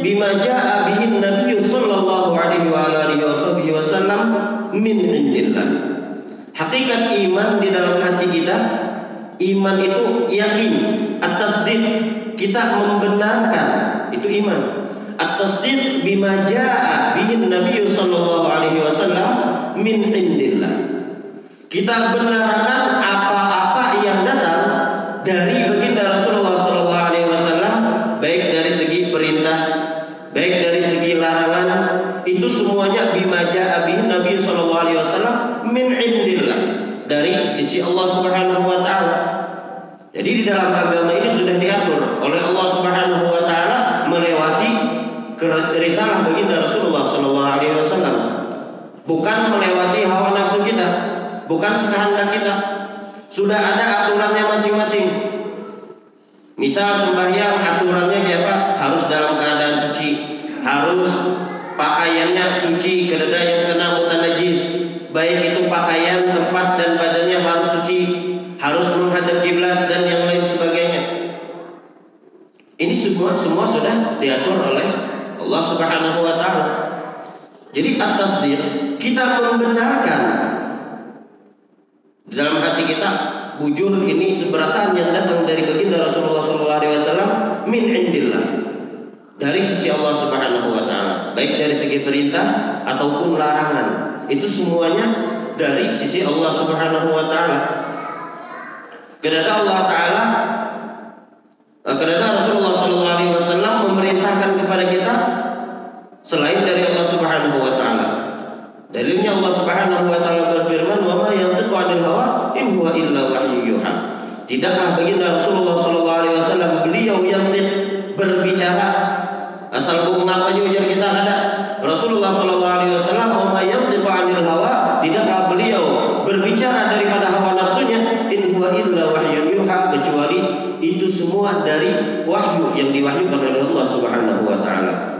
bima jaa bihi Nabi sallallahu alaihi wa alihi wasallam min indillah. Hakikat iman di dalam hati kita, iman itu yakin, at-tasdiq kita membenarkan itu iman. At-tasdiq bima jaa bihi Nabi sallallahu alaihi wasallam min indillah. Kita benarkan apa-apa yang datang dari baginda Rasulullah Sallallahu Alaihi Wasallam, baik dari segi perintah, baik dari segi larangan, itu semuanya bimaja abin Nabi Sallallahu Alaihi Wasallam min indillah dari sisi Allah Subhanahu Wa Taala. Jadi di dalam agama ini sudah diatur oleh Allah Subhanahu Wa Taala melewati risalah baginda Rasulullah Sallallahu Alaihi Wasallam, bukan melewati hawa nafsu kita, bukan sekehendak kita, sudah ada aturannya masing-masing. Misal sembahyang aturannya kayak apa? Harus dalam keadaan suci, harus pakaiannya suci, keledai yang kena mutan najis, baik itu pakaian, tempat dan badannya harus suci, harus menghadap kiblat dan yang lain sebagainya. Ini semua semua sudah diatur oleh Allah Subhanahu wa taala. Jadi atas dia kita membenarkan dalam hati kita bujur ini seberatan yang datang dari baginda Rasulullah SAW min indillah. Dari sisi Allah Subhanahu wa taala baik dari segi perintah ataupun larangan. Itu semuanya dari sisi Allah Subhanahu wa taala. Karena Allah taala karena Rasulullah SAW memerintahkan kepada kita selain dari Allah Subhanahu wa taala Dalilnya Allah Subhanahu wa taala berfirman, "Wa ma yantiqu 'anil hawa in huwa illa wahyu yuha." Tidaklah baginda Rasulullah sallallahu alaihi wasallam beliau yang berbicara asal hukum apa ujar kita ada Rasulullah sallallahu alaihi wasallam wa ma yantiqu 'anil hawa tidaklah beliau berbicara daripada hawa nafsunya in huwa illa wahyu yuha kecuali itu semua dari wahyu yang diwahyukan oleh Allah Subhanahu wa taala.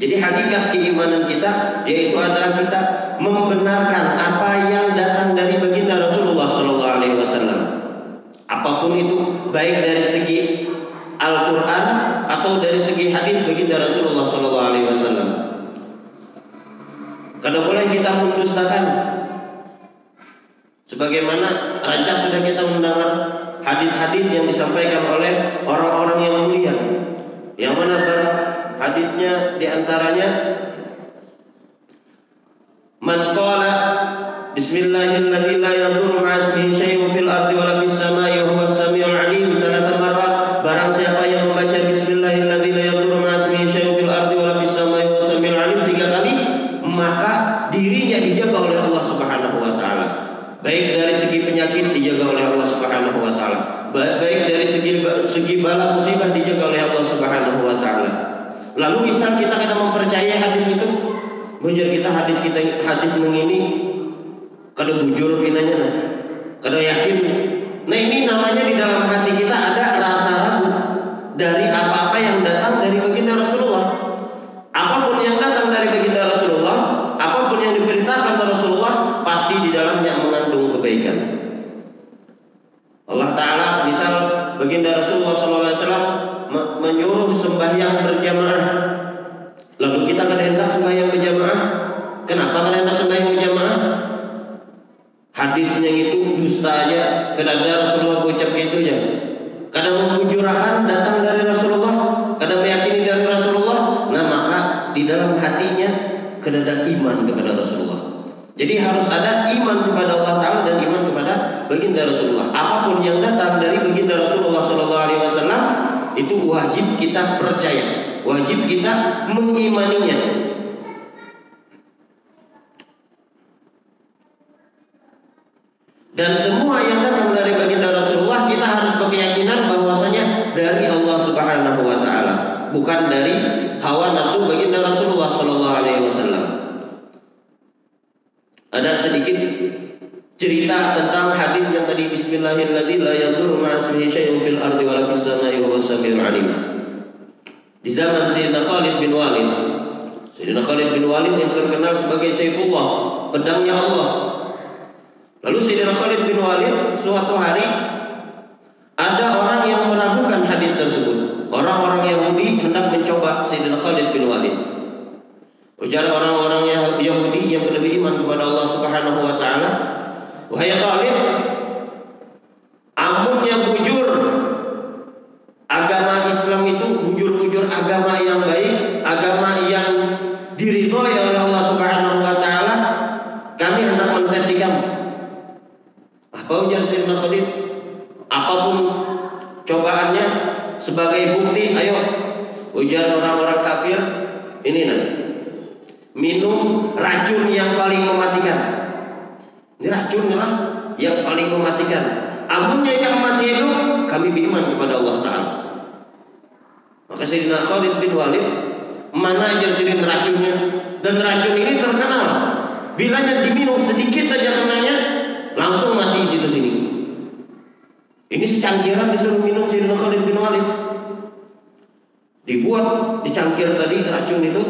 Jadi hakikat keimanan kita yaitu adalah kita membenarkan apa yang datang dari baginda Rasulullah Sallallahu Alaihi Wasallam. Apa pun itu baik dari segi Al-Quran atau dari segi hadis baginda Rasulullah Sallallahu Alaihi Wasallam. Karena boleh kita mendustakan sebagaimana rancak sudah kita mendengar hadis-hadis yang disampaikan oleh orang-orang yang mulia yang mana hadisnya di antaranya Man qala yang membaca 'alim tiga kali maka dirinya dijaga oleh Allah Subhanahu wa taala. Baik dari segi penyakit dijaga oleh Allah Subhanahu wa taala. Baik dari segi segi bala dijaga oleh Allah Subhanahu wa taala lalu misal kita kena mempercayai hadis itu bujur kita hadis kita hadis mengini kada bujur pinanya nah. yakin nah ini namanya di dalam hati kita ada rasa ragu dari apa-apa yang datang dari baginda Rasulullah apa pun yang datang dari baginda Rasulullah apa pun yang diperintahkan oleh Rasulullah pasti di dalamnya mengandung kebaikan Allah Ta'ala misal baginda Rasulullah menyuruh sembahyang berjamaah. Lalu kita kada hendak sembahyang berjamaah? Kenapa kada hendak sembahyang berjamaah? Hadisnya itu dusta aja ada Rasulullah ucap gitu ya. Kada memujurahan datang dari Rasulullah kada meyakini dari Rasulullah nah maka di dalam hatinya kada ada iman kepada Rasulullah. Jadi harus ada iman kepada Allah Ta'ala dan iman kepada baginda Rasulullah. Apa pun yang wajib kita percaya, wajib kita mengimaninya. Dan semua yang datang dari baginda Rasulullah kita harus berkeyakinan bahwasanya dari Allah Subhanahu wa taala, bukan dari hawa nafsu baginda Rasulullah sallallahu alaihi wasallam. Ada sedikit cerita tentang hadis yang tadi bismillahirrahmanirrahim alim. Di zaman Sayyidina Khalid bin Walid Sayyidina Khalid bin Walid yang terkenal sebagai Saifullah, pedangnya Allah Lalu Sayyidina Khalid bin Walid suatu hari ada orang yang meragukan hadis tersebut. Orang-orang Yahudi hendak mencoba Sayyidina Khalid bin Walid. Ujar orang-orang Yahudi yang lebih iman kepada Allah Subhanahu wa taala, "Wahai Khalid, amunnya bujur agama Islam itu bujur-bujur agama yang baik, agama yang diridhoi oleh Allah Subhanahu wa taala, kami hendak mentesi kamu." Apa ujar Sayyidina Khalid? Apa pun cobaannya sebagai bukti, ayo ujar orang-orang kafir ini nah minum racun yang paling mematikan. Ini racun lah yang paling mematikan. Amunnya yang masih hidup, kami beriman kepada Allah Taala. Maka Sayyidina Khalid bin Walid mana aja sini racunnya dan racun ini terkenal. Bila diminum sedikit aja kenanya langsung mati situ sini. Ini secangkiran disuruh minum Sayyidina Khalid bin Walid. Dibuat dicangkir tadi racun itu.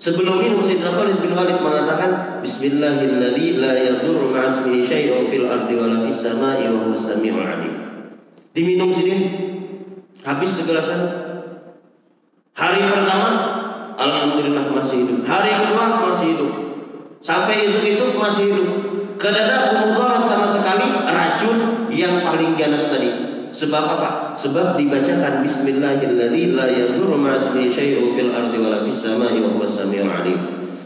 Sebelum minum Sayyidina Khalid bin Walid mengatakan Bismillahirrahmanirrahim la yadurru ma'asmihi syai'un fil ardi wa la fis sama'i wa alim. Diminum sini habis segelasan. Hari pertama alhamdulillah masih hidup. Hari kedua masih hidup. Sampai isuk-isuk masih hidup. Kedada mudarat sama sekali racun yang paling ganas tadi. Sebab apa? Sebab dibacakan Bismillahirrahmanirrahim.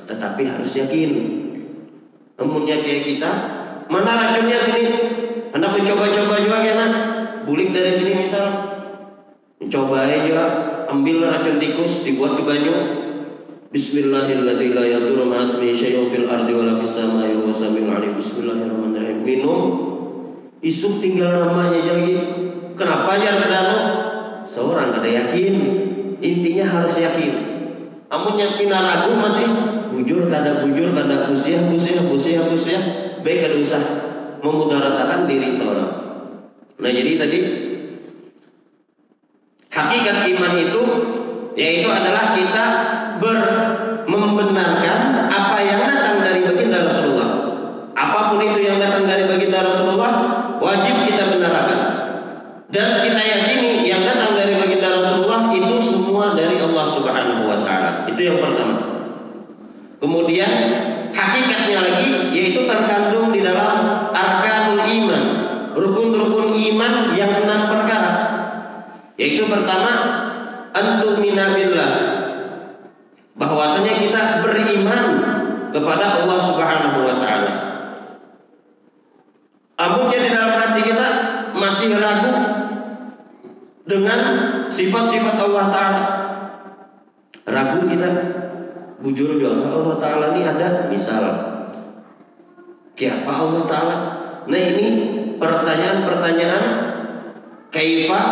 Tetapi harus yakin. Emunnya kayak kita, mana racunnya sini? Anda mencoba-coba juga kan? Bulik dari sini misal. Mencoba aja, ambil racun tikus dibuat di banyu. Bismillahirrahmanirrahim. Minum isuk tinggal namanya lagi. Kenapa ya kadang seorang kada yakin. Intinya harus yakin. Amun yang pina ragu masih bujur kada bujur kada usia usia usia usia baik kada usah memudaratakan diri seorang. Nah jadi tadi hakikat iman itu yaitu adalah kita ber membenarkan apa yang datang dari baginda Rasulullah. Apa pun itu yang datang dari baginda Rasulullah wajib kita benarkan. Dan kita yakini yang datang dari baginda Rasulullah itu semua dari Allah Subhanahu wa taala. Itu yang pertama. Kemudian hakikatnya lagi yaitu terkandung di dalam arkanul iman, rukun-rukun iman yang enam perkara. Yaitu pertama antum minabillah bahwasanya kita beriman kepada Allah Subhanahu wa taala. Amunnya di dalam hati kita masih ragu dengan sifat-sifat Allah taala. Ragu kita bujur juga Allah taala ini ada misal Siapa Allah taala? Nah ini pertanyaan-pertanyaan kaifa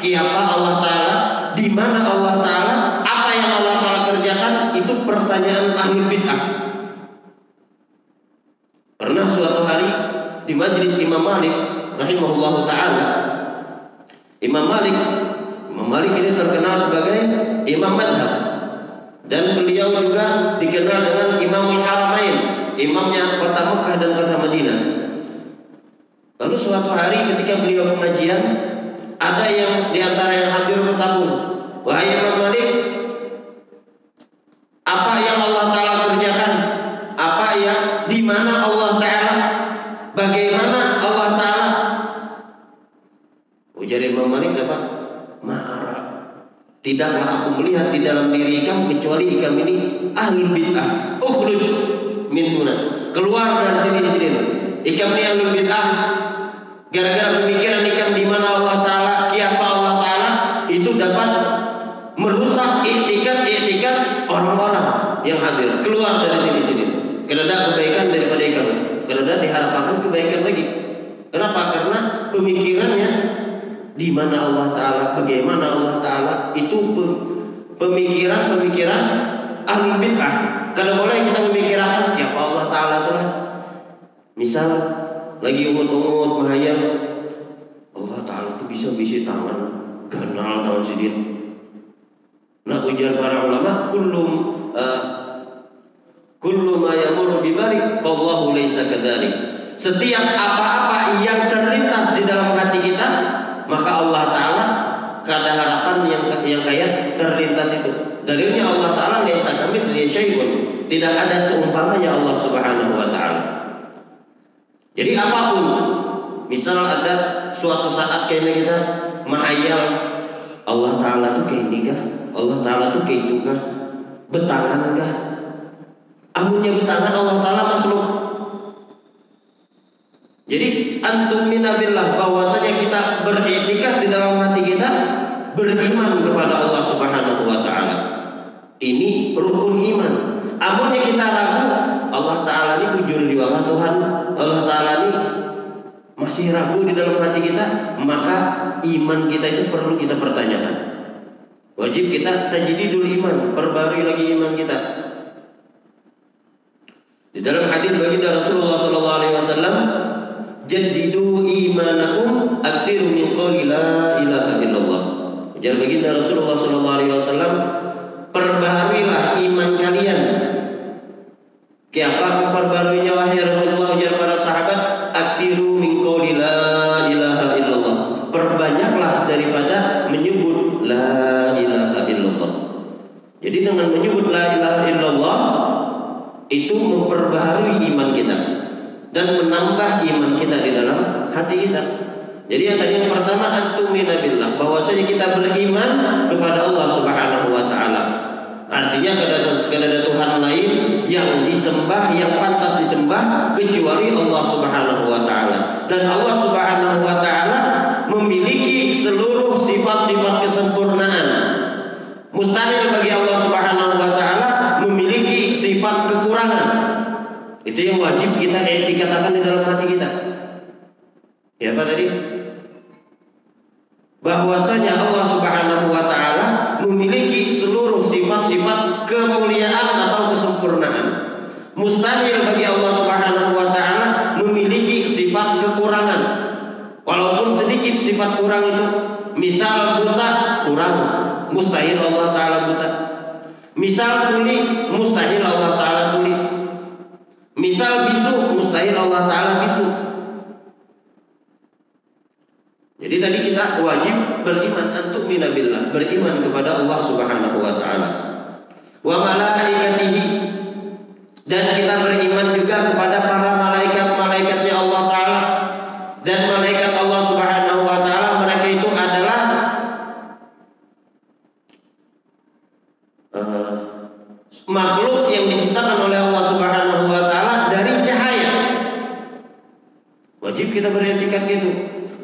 kiapa Allah taala di mana Allah taala apa yang Allah taala kerjakan itu pertanyaan ahli bid'ah. Pernah suatu hari di majelis Imam Malik rahimahullahu taala Imam Malik Imam Malik ini terkenal sebagai imam madhab dan beliau juga dikenal dengan Imamul Haramain, imamnya kota Mekah dan kota Madinah. Lalu suatu hari ketika beliau pengajian, ada yang di antara yang hadir bertakun, wahai Imam Malik, apa yang Allah Taala Tidaklah aku melihat di dalam diri kamu kecuali kamu ini ahli bid'ah. Ukhruj min huna. Keluar dari sini di sini. Ikam ini ahli bid'ah. Gara-gara pemikiran ikam di mana Allah Taala, kiapa Allah Taala itu dapat merusak etikat-etikat orang-orang yang hadir. Keluar dari sini sini. Karena kebaikan daripada ikam. Karena diharapkan kebaikan lagi. Kenapa? Karena pemikirannya di mana Allah Taala, bagaimana Allah Taala itu pemikiran-pemikiran ahli bid'ah. Kalau boleh kita memikirkan siapa Allah Taala itu. Misal lagi umut-umut mahayam Allah Taala itu bisa bisi tangan, ganal tangan sidin. Nah ujar para ulama kullum uh, kullu ma yamuru bi balik fallahu laysa kadzalik. Setiap apa-apa yang terlintas di dalam hati kita, maka Allah taala kada harapan yang yang kaya terlintas itu. Dalilnya Allah taala laysa kamitslihi syai'un. Tidak ada seumpamanya Allah Subhanahu wa taala. Jadi apa pun misal ada suatu saat kayaknya kita mahayal Allah taala tuh kayak ini kah? Allah taala tuh kayak itu kah? Betangan kah? Amunnya betangan Allah taala makhluk. Jadi antum minabillah bahwasanya kita beriktikaf di dalam hati kita beriman kepada Allah Subhanahu wa taala. Ini rukun iman. Amunnya kita ragu Allah taala ini bujur di bawah Tuhan, Allah taala ini masih ragu di dalam hati kita, maka iman kita itu perlu kita pertanyakan. Wajib kita tajdidul iman, perbarui lagi iman kita. Di dalam hadis baginda Rasulullah sallallahu alaihi wasallam, "Jaddidu imanakum aksiru min qawli la ilaha illallah." Jadi baginda Rasulullah sallallahu alaihi wasallam, iman kalian. Kenapa memperbaruinya wahai Rasulullah ujar para sahabat, "Aksiru min qawli la ilaha illallah." Perbanyaklah daripada menyebut la jadi dengan menyebut la ilaha illallah itu memperbaharui iman kita dan menambah iman kita di dalam hati kita. Jadi yang tadi yang pertama antumina billah bahwasanya kita beriman kepada Allah Subhanahu wa taala. Artinya tidak ada Tuhan lain yang disembah yang pantas disembah kecuali Allah Subhanahu wa taala. Dan Allah Subhanahu wa taala memiliki seluruh sifat-sifat kesempurnaan Mustahil bagi Allah Subhanahu wa taala memiliki sifat kekurangan. Itu yang wajib kita dikatakan di dalam hati kita. Ya apa tadi? Bahwasanya Allah Subhanahu wa taala memiliki seluruh sifat-sifat kemuliaan atau kesempurnaan. Mustahil bagi Allah Subhanahu wa taala memiliki sifat kekurangan. Walaupun sedikit sifat kurang itu, misal buta kurang, mustahil Allah Ta'ala buta. Misal tuli, mustahil Allah Ta'ala tuli. Misal bisu, mustahil Allah Ta'ala bisu. Jadi tadi kita wajib beriman antuk minabillah, beriman kepada Allah Subhanahu wa taala. Wa malaikatihi dan kita beriman juga kepada para beretikat gitu.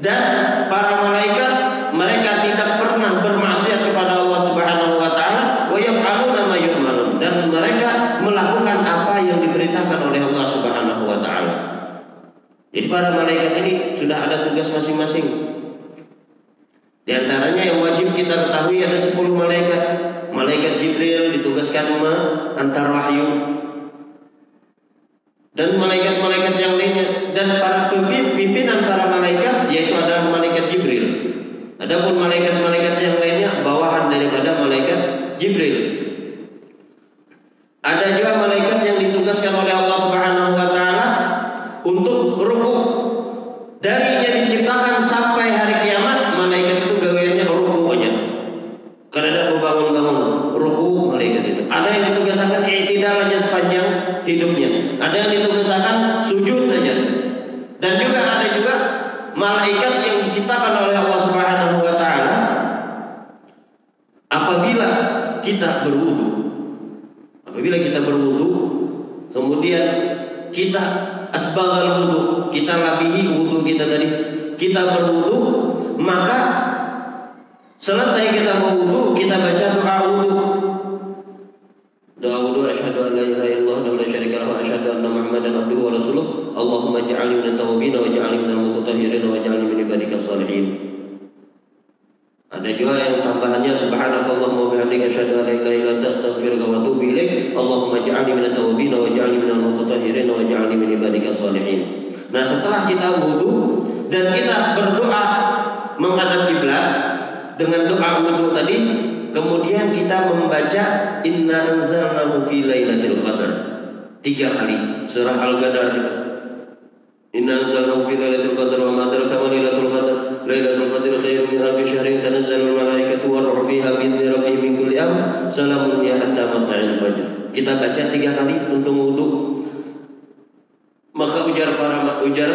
Dan para malaikat mereka tidak pernah bermaksiat kepada Allah Subhanahu wa taala wa yaf'aluna ma yu'marun dan mereka melakukan apa yang diperintahkan oleh Allah Subhanahu wa taala. Jadi para malaikat ini sudah ada tugas masing-masing. Di antaranya yang wajib kita ketahui ada 10 malaikat malaikat Jibril ditugaskan antar wahyu dan malaikat-malaikat pimpinan para malaikat yaitu adalah malaikat Jibril. Adapun malaikat-malaikat yang lainnya bawahan daripada malaikat Jibril. Ada berwudu. Apabila kita berwudu, kemudian kita asbagal wudu, kita labihi wudu kita tadi, kita berwudu, maka Selesai kita berwudu, kita baca doa wudu. Doa wudu asyhadu an la ilaha illallah wa la syarika lahu asyhadu anna Muhammadan abduhu wa rasuluh. Allahumma ij'alni minat tawabin wa ij'alni minal mutatahhirin wa ij'alni min ibadika salihin. Ada juga yang tambahannya subhanakallahumma wa bihamdika asyhadu an la ilaha illa anta astaghfiruka wa atubu ilaik. Allahumma ij'alni minat tawabin wa ij'alni minal mutatahhirin wa ij'alni min ibadika salihin. Nah, setelah kita wudu dan kita berdoa menghadap kiblat dengan doa wudu tadi, Kemudian kita membaca Inna anzalnahu fi lailatul qadar. Tiga kali surah Al-Qadar itu. Inna anzalnahu fi lailatul qadar wa ma adraka ma lailatul qadar. Khairun min alfi syahrin tanazzalul malaikatu war ruhu fiha bi idzni rabbihim min kulli amr. Salamun ya hatta matla'il fajr. Kita baca tiga kali untuk wudu. Maka ujar para ujar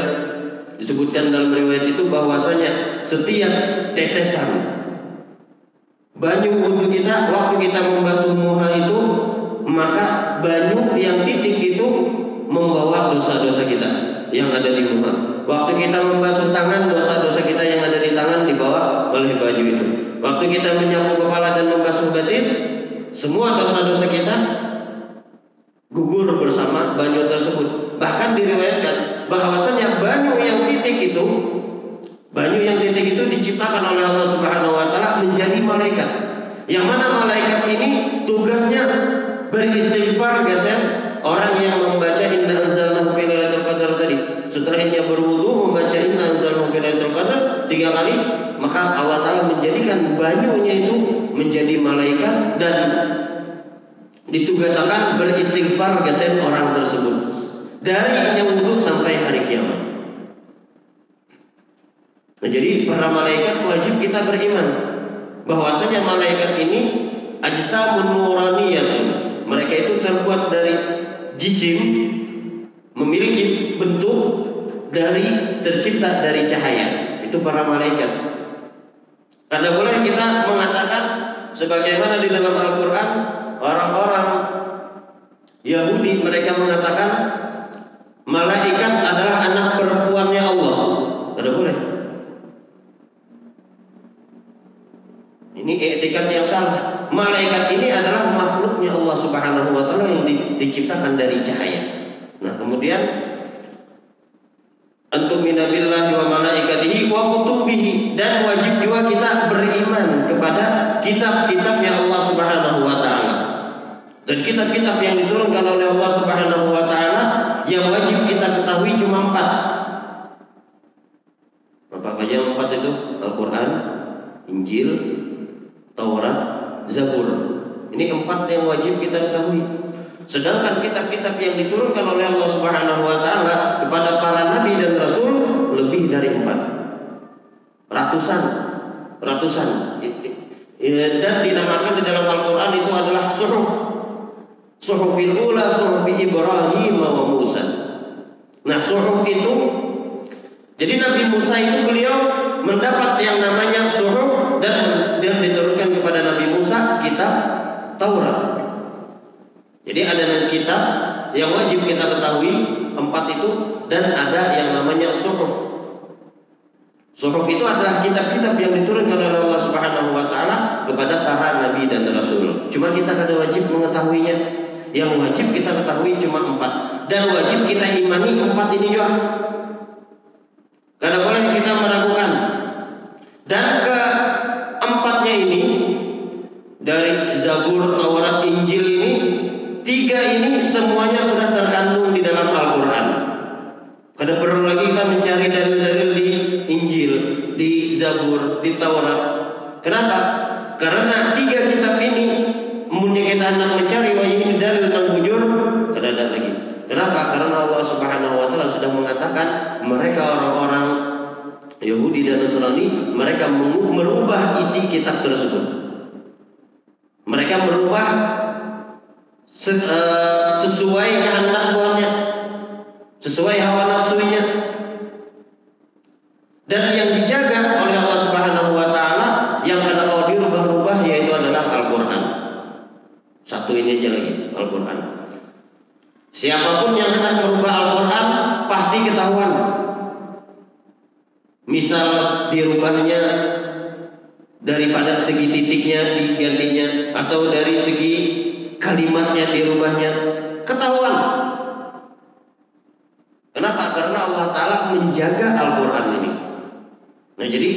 disebutkan dalam riwayat itu bahwasanya setiap tetesan Banyu wudhu kita waktu kita membasuh muha itu maka banyu yang titik itu membawa dosa-dosa kita yang ada di muha. Waktu kita membasuh tangan dosa-dosa kita yang ada di tangan dibawa oleh baju itu. Waktu kita menyapu kepala dan membasuh betis semua dosa-dosa kita gugur bersama banyu tersebut. Bahkan diriwayatkan bahwasanya banyu yang titik itu Banyu yang titik itu diciptakan oleh Allah Subhanahu wa taala menjadi malaikat. Yang mana malaikat ini tugasnya beristighfar guys ya. Orang yang membaca inna anzalnahu fi lailatul qadar tadi, setelah dia berwudu membaca inna anzalnahu fi lailatul qadar tiga kali, maka Allah taala menjadikan banyunya itu menjadi malaikat dan ditugaskan beristighfar ya, orang tersebut dari yang wudu sampai hari kiamat. Nah, jadi para malaikat wajib kita beriman bahwasanya malaikat ini ajsamun nuraniyatun. Mereka itu terbuat dari jisim memiliki bentuk dari tercipta dari cahaya. Itu para malaikat. Karena boleh kita mengatakan sebagaimana di dalam Al-Qur'an orang-orang Yahudi mereka mengatakan malaikat adalah anak perempuannya Allah. Ada boleh? Ini etikat yang salah. Malaikat ini adalah makhluknya Allah Subhanahu wa taala yang di, diciptakan dari cahaya. Nah, kemudian antum minabillahi wa malaikatihi wa kutubihi dan wajib juga kita beriman kepada kitab-kitabnya Allah Subhanahu wa taala. Dan kitab-kitab yang diturunkan oleh Allah Subhanahu wa taala yang wajib kita ketahui cuma empat. Apa aja empat itu? Al-Qur'an, Injil, Taurat, Zabur. Ini empat yang wajib kita ketahui. Sedangkan kitab-kitab yang diturunkan oleh Allah Subhanahu wa taala kepada para nabi dan rasul lebih dari empat. Ratusan, ratusan. Dan dinamakan di dalam Al-Qur'an itu adalah suhuf. Suhufil ula suhufi Ibrahim wa Musa. Nah, suhuf itu jadi Nabi Musa itu beliau mendapat yang namanya suhuf dan dia diturunkan kepada Nabi Musa kitab Taurat. Jadi ada kitab yang wajib kita ketahui empat itu dan ada yang namanya suhuf. Suhuf itu adalah kitab-kitab yang diturunkan oleh Allah Subhanahu wa taala kepada para nabi dan rasul. Cuma kita kada wajib mengetahuinya. Yang wajib kita ketahui cuma empat dan wajib kita imani empat ini juga. Karena boleh kita meragukan. Dan keempatnya ini Zabur, Taurat, Injil ini tiga ini semuanya sudah terkandung di dalam Al-Quran. Kada perlu lagi kita mencari dalil-dalil di Injil, di Zabur, di Taurat. Kenapa? Karena tiga kitab ini Mungkin kita anak mencari wah ini dalil tentang bujur, kada ada lagi. Kenapa? Karena Allah Subhanahu wa taala sudah mengatakan mereka orang-orang Yahudi dan Nasrani mereka merubah isi kitab tersebut. Mereka merubah eh, sesuai kehendak Tuhannya, sesuai hawa nafsunya. Dan yang dijaga oleh Allah Subhanahu wa taala yang kalau dirubah-rubah yaitu adalah Al-Qur'an. Satu ini aja lagi, Al-Qur'an. Siapa pun yang hendak merubah Al-Quran pasti ketahuan. Misal dirubahnya daripada segi titiknya digantinya atau dari segi kalimatnya dirubahnya, ketahuan. Kenapa? Karena Allah Ta'ala menjaga Al-Quran ini. Nah jadi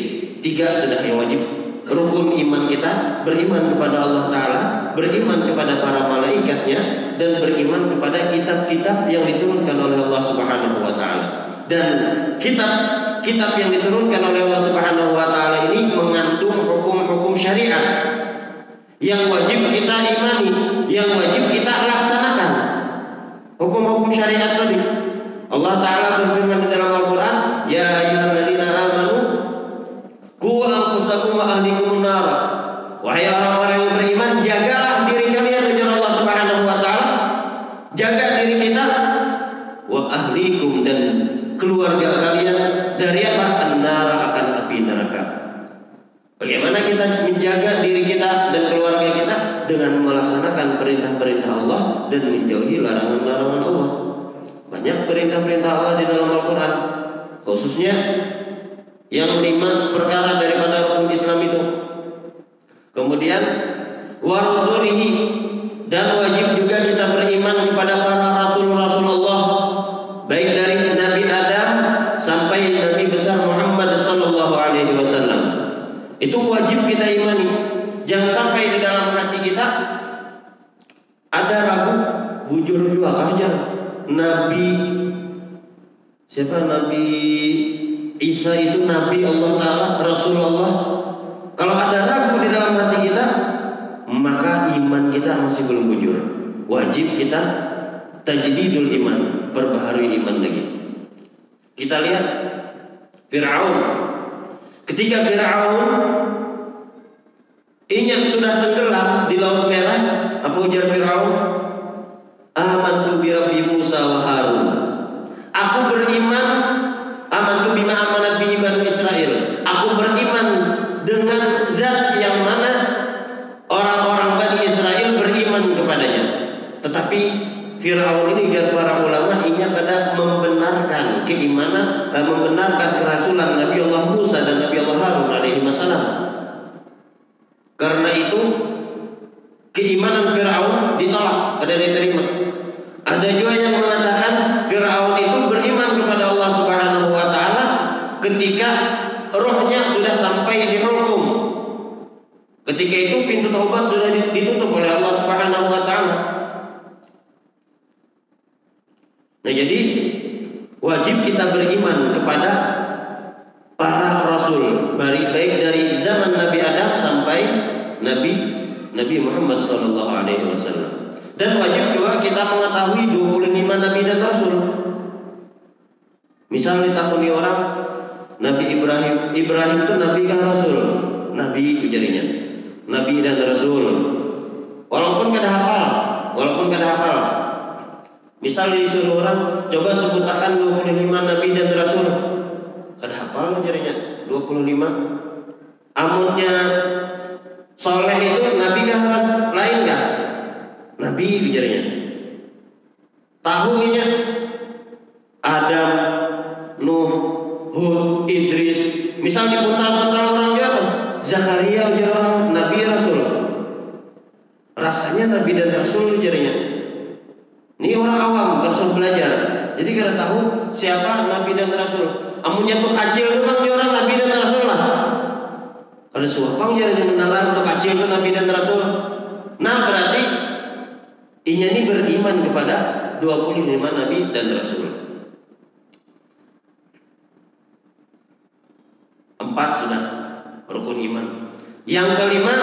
tiga sudah yang wajib rukun iman kita beriman kepada Allah Ta'ala beriman kepada para malaikatnya dan beriman kepada kitab-kitab yang diturunkan oleh Allah Subhanahu wa taala. Dan kitab kitab yang diturunkan oleh Allah Subhanahu wa taala ini mengandung hukum-hukum syariat yang wajib kita imani, yang wajib kita laksanakan. Hukum-hukum syariat tadi. Allah taala berfirman di dalam Al-Qur'an, "Ya ayyuhalladzina amanu qu anfusakum wa ahlikum nar." Wahai orang-orang yang beriman, jagalah diri kalian dengan Allah Subhanahu wa taala. Jaga diri kita wa ahlikum dan keluarga kalian dari apa? An-nara akan api neraka. Bagaimana kita menjaga diri kita dan keluarga kita dengan melaksanakan perintah-perintah Allah dan menjauhi larangan-larangan Allah. Banyak perintah-perintah Allah di dalam Al-Quran, khususnya yang lima perkara daripada rukun Islam itu. Kemudian warusulihi dan wajib juga kita beriman kepada para rasul-rasul Itu wajib kita imani. Jangan sampai di dalam hati kita ada ragu, bujur juga aja. Nabi siapa Nabi Isa itu Nabi Allah Taala, Rasulullah. Kalau ada ragu di dalam hati kita, maka iman kita masih belum bujur. Wajib kita tajdidul iman, perbaharui iman lagi. Kita lihat Fir'aun Ketika Fir'aun ingat sudah tenggelam di Laut Merah, apa ujar Fir'aun? Amantu bi Rabbi Musa wa Harun. Aku beriman amantu bima amanat bihi Bani Israel. Aku beriman dengan zat yang mana orang-orang Bani Israel beriman kepadanya. Tetapi Fir'aun ini biar para ulama ini kadang membenarkan keimanan dan membenarkan kerasulan Nabi Allah Musa dan Nabi Allah Harun alaihi wasallam. Karena itu keimanan Fir'aun ditolak, tidak diterima. Ada juga yang mengatakan Fir'aun itu beriman kepada Allah Subhanahu wa taala ketika rohnya sudah sampai di hukum. Ketika itu pintu taubat sudah ditutup oleh Allah Subhanahu wa taala. Nah jadi wajib kita beriman kepada para rasul baik baik dari zaman Nabi Adam sampai Nabi Nabi Muhammad Sallallahu Alaihi Wasallam dan wajib juga kita mengetahui 25 Nabi dan Rasul. Misal ditakuni orang Nabi Ibrahim Ibrahim itu Nabi kan Rasul Nabi jadinya Nabi dan Rasul walaupun kada hafal walaupun kada hafal Misal disuruh orang coba sebutakan 25 nabi dan rasul. Kada hafal jadinya 25. Amunnya soleh itu nabi kah lain kah? Nabi jadinya. Tahunya Adam, Nuh, Hud, Idris. Misal dipuntal-puntal orang Jawa, Zakaria orang nabi rasul. Rasanya nabi dan rasul jadinya. Ini orang awam, gak belajar. Jadi kada tahu siapa Nabi dan Rasul. Amunnya tuh kecil memang orang Nabi dan Rasul lah. Kalau suapang dia yang menalar tuh kecil itu Nabi dan Rasul. Nah berarti inya ini beriman kepada 25 Nabi dan Rasul. Empat sudah rukun iman. Yang kelima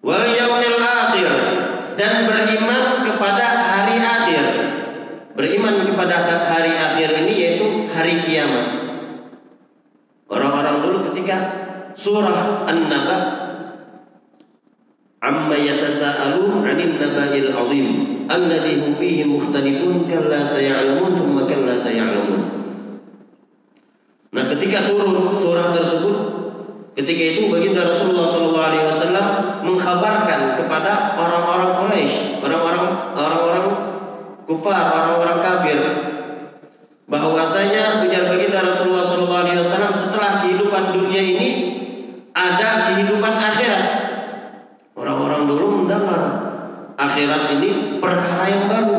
wal yaumil akhir dan beriman kepada hari akhir. Beriman kepada hari akhir ini yaitu hari kiamat. Orang-orang dulu ketika surah An-Naba amma yatasaalun 'anil naba'il 'azim alladhi hum fihi mukhtalifun kalla sayalamun thumma kalla sayalamun. Nah, ketika turun surah tersebut Ketika itu baginda Rasulullah SAW mengkabarkan kepada orang-orang Quraisy, orang-orang orang-orang kufar, orang-orang kafir, bahwasanya ujar baginda Rasulullah SAW setelah kehidupan dunia ini ada kehidupan akhirat. Orang-orang Orang dulu mendengar akhirat ini perkara yang baru.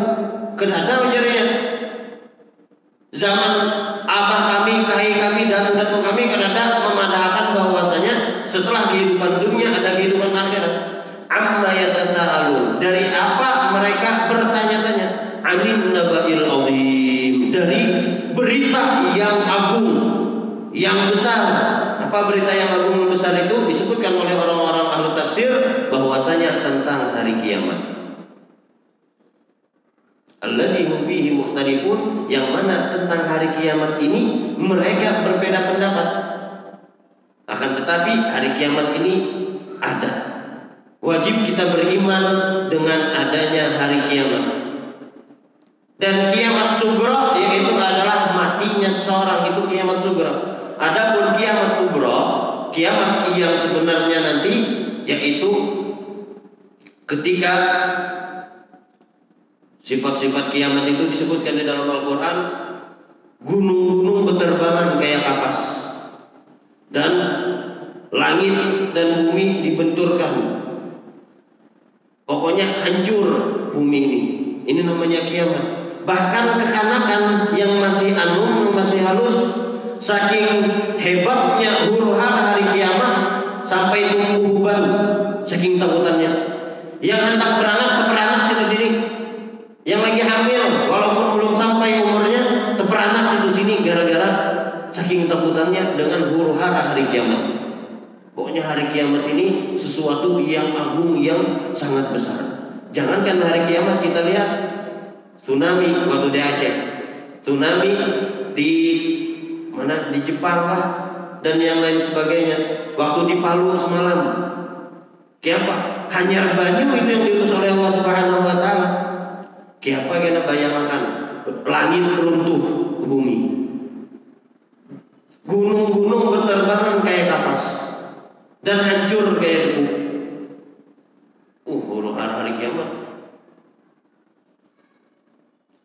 Kenapa ujarnya? Zaman kami, kami, datu-datu kami kenapa memadahkan bahwasanya setelah kehidupan dunia ada kehidupan akhirat. Amma yatasaalun. Dari apa mereka bertanya-tanya? Amin nabail azim. Dari berita yang agung, yang besar. Apa berita yang agung yang besar itu disebutkan oleh orang-orang ahli tafsir bahwasanya tentang hari kiamat. Alladhi fihi mukhtalifun yang mana tentang hari kiamat ini mereka berbeda pendapat. Akan tetapi hari kiamat ini ada Wajib kita beriman dengan adanya hari kiamat. Dan kiamat sugro yaitu adalah matinya seseorang itu kiamat sugro. Adapun kiamat kubro, kiamat yang sebenarnya nanti yaitu ketika sifat-sifat kiamat itu disebutkan di dalam Al-Qur'an gunung-gunung berterbangan kayak kapas dan langit dan bumi dibenturkan Pokoknya hancur bumi ini. Ini namanya kiamat. Bahkan kekanakan yang masih anum, masih halus, saking hebatnya huru hara hari kiamat sampai tumbuh uban, saking takutannya. Yang hendak beranak, teperanak situ sini. Yang lagi hamil, walaupun belum sampai umurnya, teperanak situ sini gara-gara saking takutannya dengan huru hara hari kiamat. Pokoknya hari kiamat ini sesuatu yang agung yang sangat besar. Jangankan hari kiamat kita lihat tsunami waktu di Aceh, tsunami di mana di Jepang lah dan yang lain sebagainya. Waktu di Palu semalam, Kiapa? Hanya banyu itu yang diutus oleh Allah Subhanahu Wa Taala. Kiapa kita bayangkan langit runtuh ke bumi, gunung-gunung berterbangan kayak kapas dan hancur kayak debu. Uh, huru hara hari kiamat.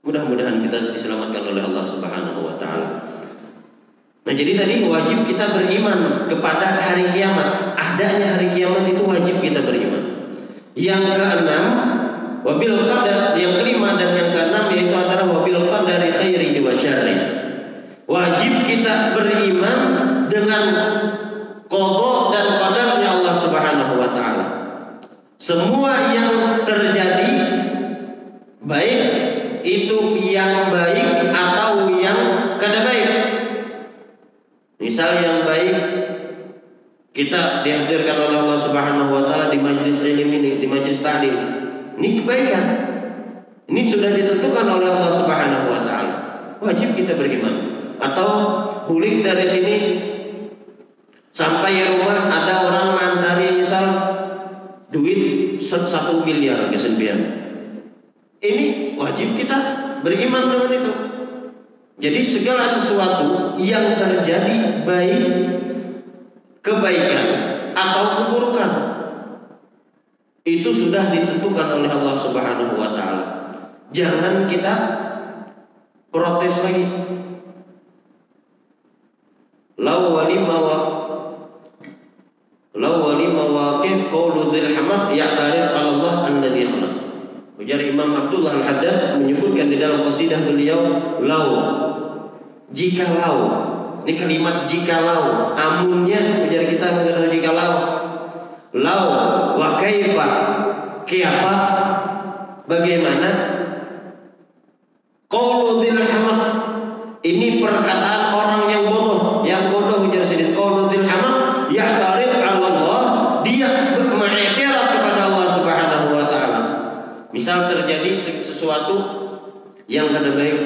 Mudah-mudahan kita diselamatkan oleh Allah Subhanahu wa taala. Nah, jadi tadi wajib kita beriman kepada hari kiamat. Adanya hari kiamat itu wajib kita beriman. Yang keenam, wabil qadar, yang kelima dan yang keenam yaitu adalah wabil qadari khairihi wa syarri. Wajib kita beriman dengan Kodok dan qadarnya Allah Subhanahu wa taala. Semua yang terjadi baik itu yang baik atau yang kada baik. Misal yang baik kita dihadirkan oleh Allah Subhanahu wa taala di majelis ilmu ini, di majelis taklim. Ini kebaikan. Ini sudah ditentukan oleh Allah Subhanahu wa taala. Wajib kita beriman. Atau bulik dari sini Sampai rumah ada orang mantari misal duit satu miliar kesembilan. Ini wajib kita beriman dengan itu. Jadi segala sesuatu yang terjadi baik kebaikan atau keburukan itu sudah ditentukan oleh Allah Subhanahu wa taala. Jangan kita protes lagi. Lau walima wa Lau wali mawaqif qawlu dzil hamah Allah alladhi khalaq. Ujar Imam Abdullah Al-Haddad menyebutkan di dalam qasidah beliau lau jika lau ini kalimat jika lau amunnya ujar kita mengenal jika lau wa kaifa? Kiapa? Bagaimana? Qawlu dzil ini perkataan orang yang bodoh. Yang bodoh ujar sidin qawlu dzil hamah. Ya'tarid Misal terjadi sesuatu yang kada baik.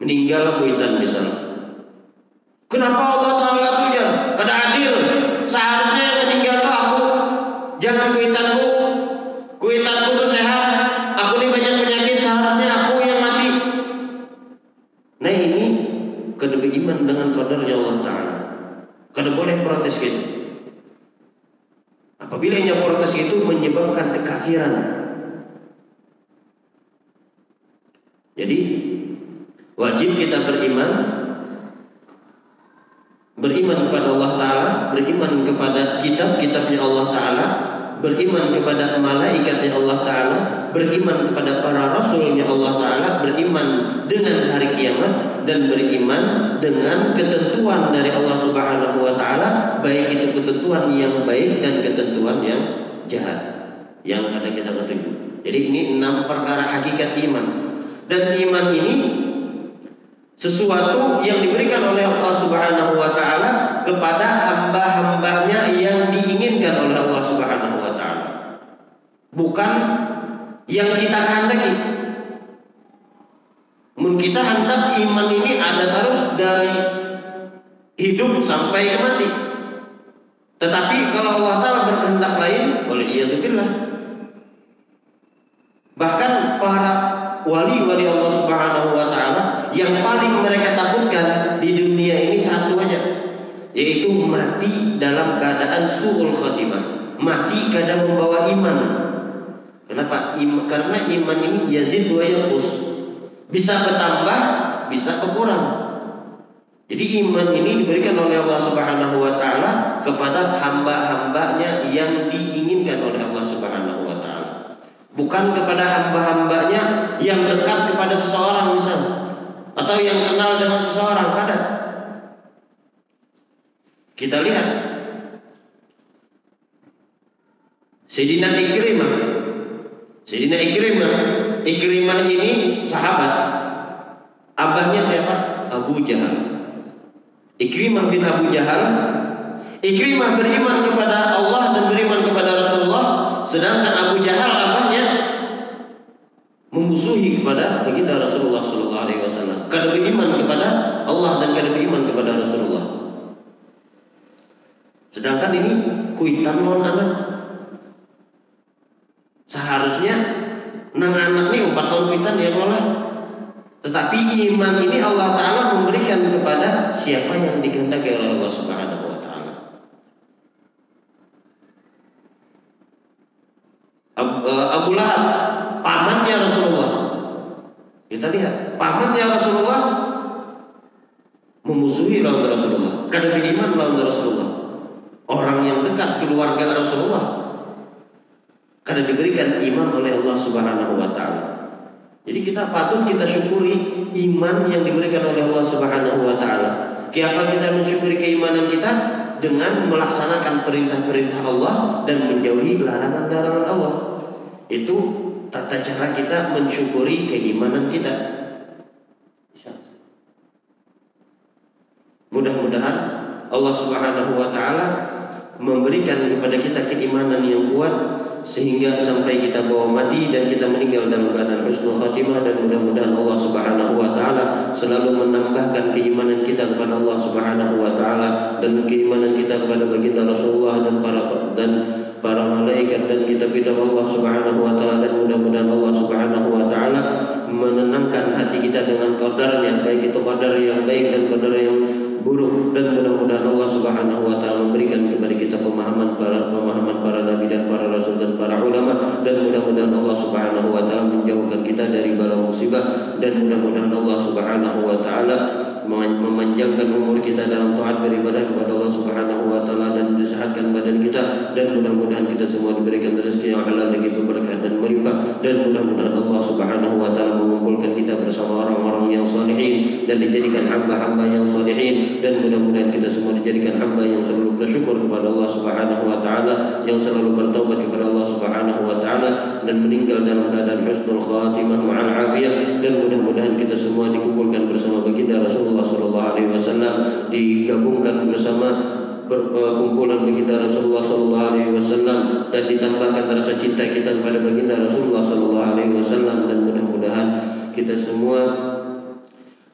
Meninggal kuitan misal. Kenapa Allah Taala tujar? Kada adil. Seharusnya yang meninggal itu aku, jangan kuitanku. Kuitanku itu sehat. Aku ini banyak penyakit. Seharusnya aku yang mati. Nah ini kada beriman dengan kadarnya Allah Taala. Kada boleh protes gitu. Apabila yang protes itu menyebabkan kekafiran, Jadi wajib kita beriman beriman kepada Allah taala, beriman kepada kitab-kitabnya Allah taala beriman kepada malaikatnya Allah Ta'ala, beriman kepada para rasulnya Allah Ta'ala, beriman dengan hari kiamat, dan beriman dengan ketentuan dari Allah Subhanahu wa Ta'ala, baik itu ketentuan yang baik dan ketentuan yang jahat yang ada kita ketahui. Jadi ini enam perkara hakikat iman. Dan iman ini sesuatu yang diberikan oleh Allah Subhanahu wa taala kepada hamba-hambanya yang diinginkan oleh Allah Subhanahu wa taala. Bukan yang kita kehendaki. Mun kita hendak iman ini ada terus dari hidup sampai mati. Tetapi kalau Allah Ta'ala berkehendak lain, boleh iya billah. Bahkan para wali-wali Allah Subhanahu wa taala yang paling mereka takutkan di dunia ini satu aja, yaitu mati dalam keadaan suul khotimah, mati kadang membawa iman. Kenapa? karena iman ini yazid wa yanqus. Bisa bertambah, bisa berkurang. Jadi iman ini diberikan oleh Allah Subhanahu wa taala kepada hamba-hambanya yang diinginkan oleh Allah Subhanahu wa taala bukan kepada hamba-hambanya yang dekat kepada seseorang misalnya atau yang kenal dengan seseorang kadang kita lihat Sayyidina Ikrimah Sayyidina Ikrimah Ikrimah ini sahabat abahnya siapa? Abu Jahal Ikrimah bin Abu Jahal Ikrimah beriman kepada Allah dan beriman kepada Rasulullah sedangkan Abu Jahal abahnya memusuhi kepada baginda Rasulullah Wasallam. Kada beriman kepada Allah dan kada beriman kepada Rasulullah. Sedangkan ini kuitan non anak. Seharusnya nang anak ini empat tahun kuitan ya oleh. Tetapi iman ini Allah Taala memberikan kepada siapa yang dikehendaki oleh Allah Subhanahu Wa Taala. Eh, Abu Lahab pamannya Rasulullah. Kita lihat, pamannya Rasulullah memusuhi lawan Rasulullah. Karena beriman lawan Rasulullah. Orang yang dekat keluarga Rasulullah. Karena diberikan iman oleh Allah Subhanahu wa taala. Jadi kita patut kita syukuri iman yang diberikan oleh Allah Subhanahu wa taala. Kenapa kita mensyukuri keimanan kita? Dengan melaksanakan perintah-perintah Allah dan menjauhi larangan-larangan Allah. Itu tata cara kita mensyukuri keimanan kita. Mudah-mudahan Allah Subhanahu wa taala memberikan kepada kita keimanan yang kuat sehingga sampai kita bawa mati dan kita meninggal dalam keadaan husnul khatimah dan mudah-mudahan Allah Subhanahu wa taala selalu menambahkan keimanan kita kepada Allah Subhanahu wa taala dan keimanan kita kepada baginda Rasulullah dan para dan para malaikat dan kitab-kitab Allah Subhanahu wa taala dan mudah-mudahan Allah Subhanahu wa taala menenangkan hati kita dengan qadarnya baik. Itu qadar yang baik dan qadar yang buruk dan mudah-mudahan Allah Subhanahu wa taala memberikan kepada kita pemahaman para pemahaman para nabi dan para rasul dan para ulama. Dan mudah-mudahan Allah Subhanahu wa taala menjauhkan kita dari bala musibah. Dan mudah-mudahan Allah Subhanahu wa taala memanjangkan umur kita dalam taat beribadah kepada Allah Subhanahu wa taala dan disehatkan badan kita. Dan mudah-mudahan kita semua diberikan rezeki yang halal lagi berkah dan melimpah. Dan mudah-mudahan Allah Subhanahu wa taala dan dijadikan hamba-hamba yang salihin. Dan mudah-mudahan kita semua dijadikan hamba yang selalu bersyukur kepada Allah Subhanahu wa taala yang selalu bertaubat kepada Allah Subhanahu wa taala dan meninggal dalam keadaan husnul khatimah ma'al afiyah. Dan mudah-mudahan kita semua dikumpulkan bersama baginda Rasulullah Sallallahu Alaihi Wasallam digabungkan bersama kumpulan baginda Rasulullah Sallallahu Alaihi Wasallam dan ditambahkan rasa cinta kita kepada baginda Rasulullah Sallallahu Alaihi Wasallam. Dan mudah-mudahan kita semua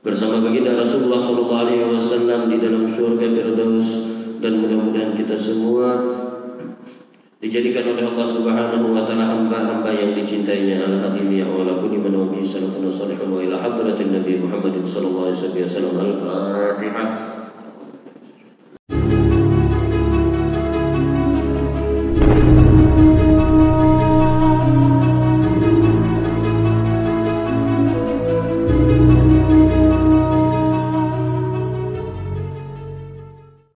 bersama baginda Rasulullah Sallallahu Alaihi Wasallam di dalam surga Firdaus. Dan mudah-mudahan kita semua dijadikan oleh Allah Subhanahu wa taala hamba-hamba yang dicintainya. Al hadim ya wa kulli man wa sallallahu alaihi wa nabi Muhammad sallallahu alaihi wasallam. Al-fatihah